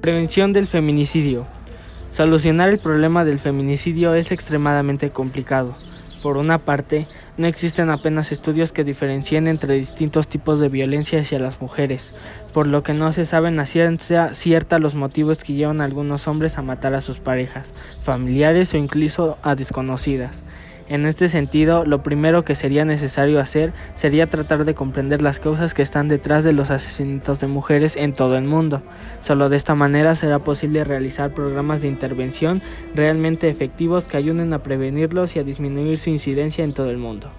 Prevención del feminicidio. Solucionar el problema del feminicidio es extremadamente complicado. Por una parte, no existen apenas estudios que diferencien entre distintos tipos de violencia hacia las mujeres, por lo que no se saben a ciencia cierta los motivos que llevan a algunos hombres a matar a sus parejas, familiares o incluso a desconocidas. En este sentido, lo primero que sería necesario hacer sería tratar de comprender las causas que están detrás de los asesinatos de mujeres en todo el mundo. Solo de esta manera será posible realizar programas de intervención realmente efectivos que ayuden a prevenirlos y a disminuir su incidencia en todo el mundo.